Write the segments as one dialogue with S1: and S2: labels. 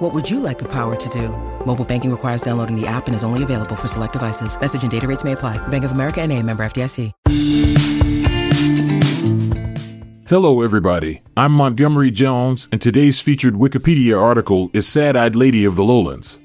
S1: What would you like the power to do? Mobile banking requires downloading the app and is only available for select devices. Message and data rates may apply. Bank of America and a member FDIC.
S2: Hello, everybody. I'm Montgomery Jones, and today's featured Wikipedia article is Sad Eyed Lady of the Lowlands.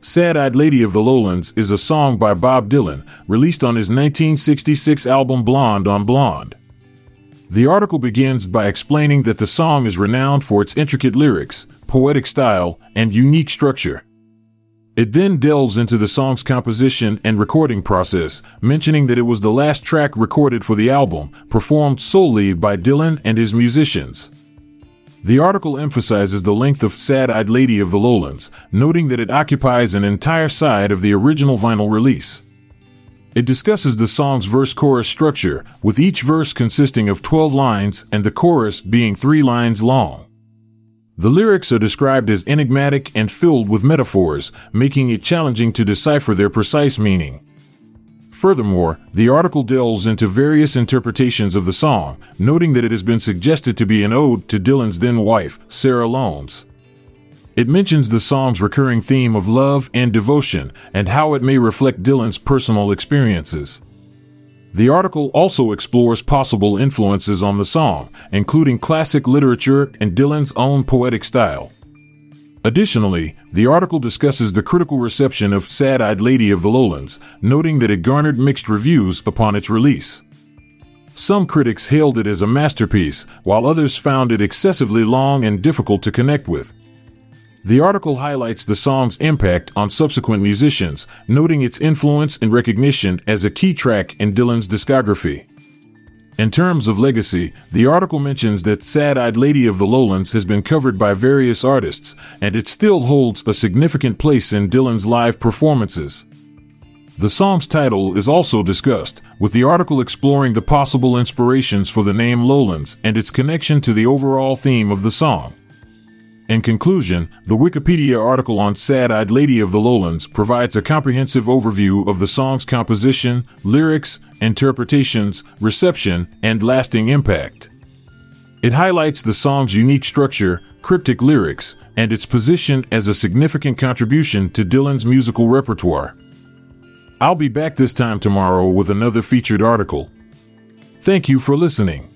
S2: Sad Eyed Lady of the Lowlands is a song by Bob Dylan, released on his 1966 album Blonde on Blonde. The article begins by explaining that the song is renowned for its intricate lyrics, poetic style, and unique structure. It then delves into the song's composition and recording process, mentioning that it was the last track recorded for the album, performed solely by Dylan and his musicians. The article emphasizes the length of Sad Eyed Lady of the Lowlands, noting that it occupies an entire side of the original vinyl release. It discusses the song's verse chorus structure, with each verse consisting of 12 lines and the chorus being three lines long. The lyrics are described as enigmatic and filled with metaphors, making it challenging to decipher their precise meaning. Furthermore, the article delves into various interpretations of the song, noting that it has been suggested to be an ode to Dylan's then wife, Sarah Lowndes. It mentions the song's recurring theme of love and devotion and how it may reflect Dylan's personal experiences. The article also explores possible influences on the song, including classic literature and Dylan's own poetic style. Additionally, the article discusses the critical reception of Sad Eyed Lady of the Lowlands, noting that it garnered mixed reviews upon its release. Some critics hailed it as a masterpiece, while others found it excessively long and difficult to connect with. The article highlights the song's impact on subsequent musicians, noting its influence and recognition as a key track in Dylan's discography. In terms of legacy, the article mentions that Sad Eyed Lady of the Lowlands has been covered by various artists, and it still holds a significant place in Dylan's live performances. The song's title is also discussed, with the article exploring the possible inspirations for the name Lowlands and its connection to the overall theme of the song. In conclusion, the Wikipedia article on Sad Eyed Lady of the Lowlands provides a comprehensive overview of the song's composition, lyrics, interpretations, reception, and lasting impact. It highlights the song's unique structure, cryptic lyrics, and its position as a significant contribution to Dylan's musical repertoire. I'll be back this time tomorrow with another featured article. Thank you for listening.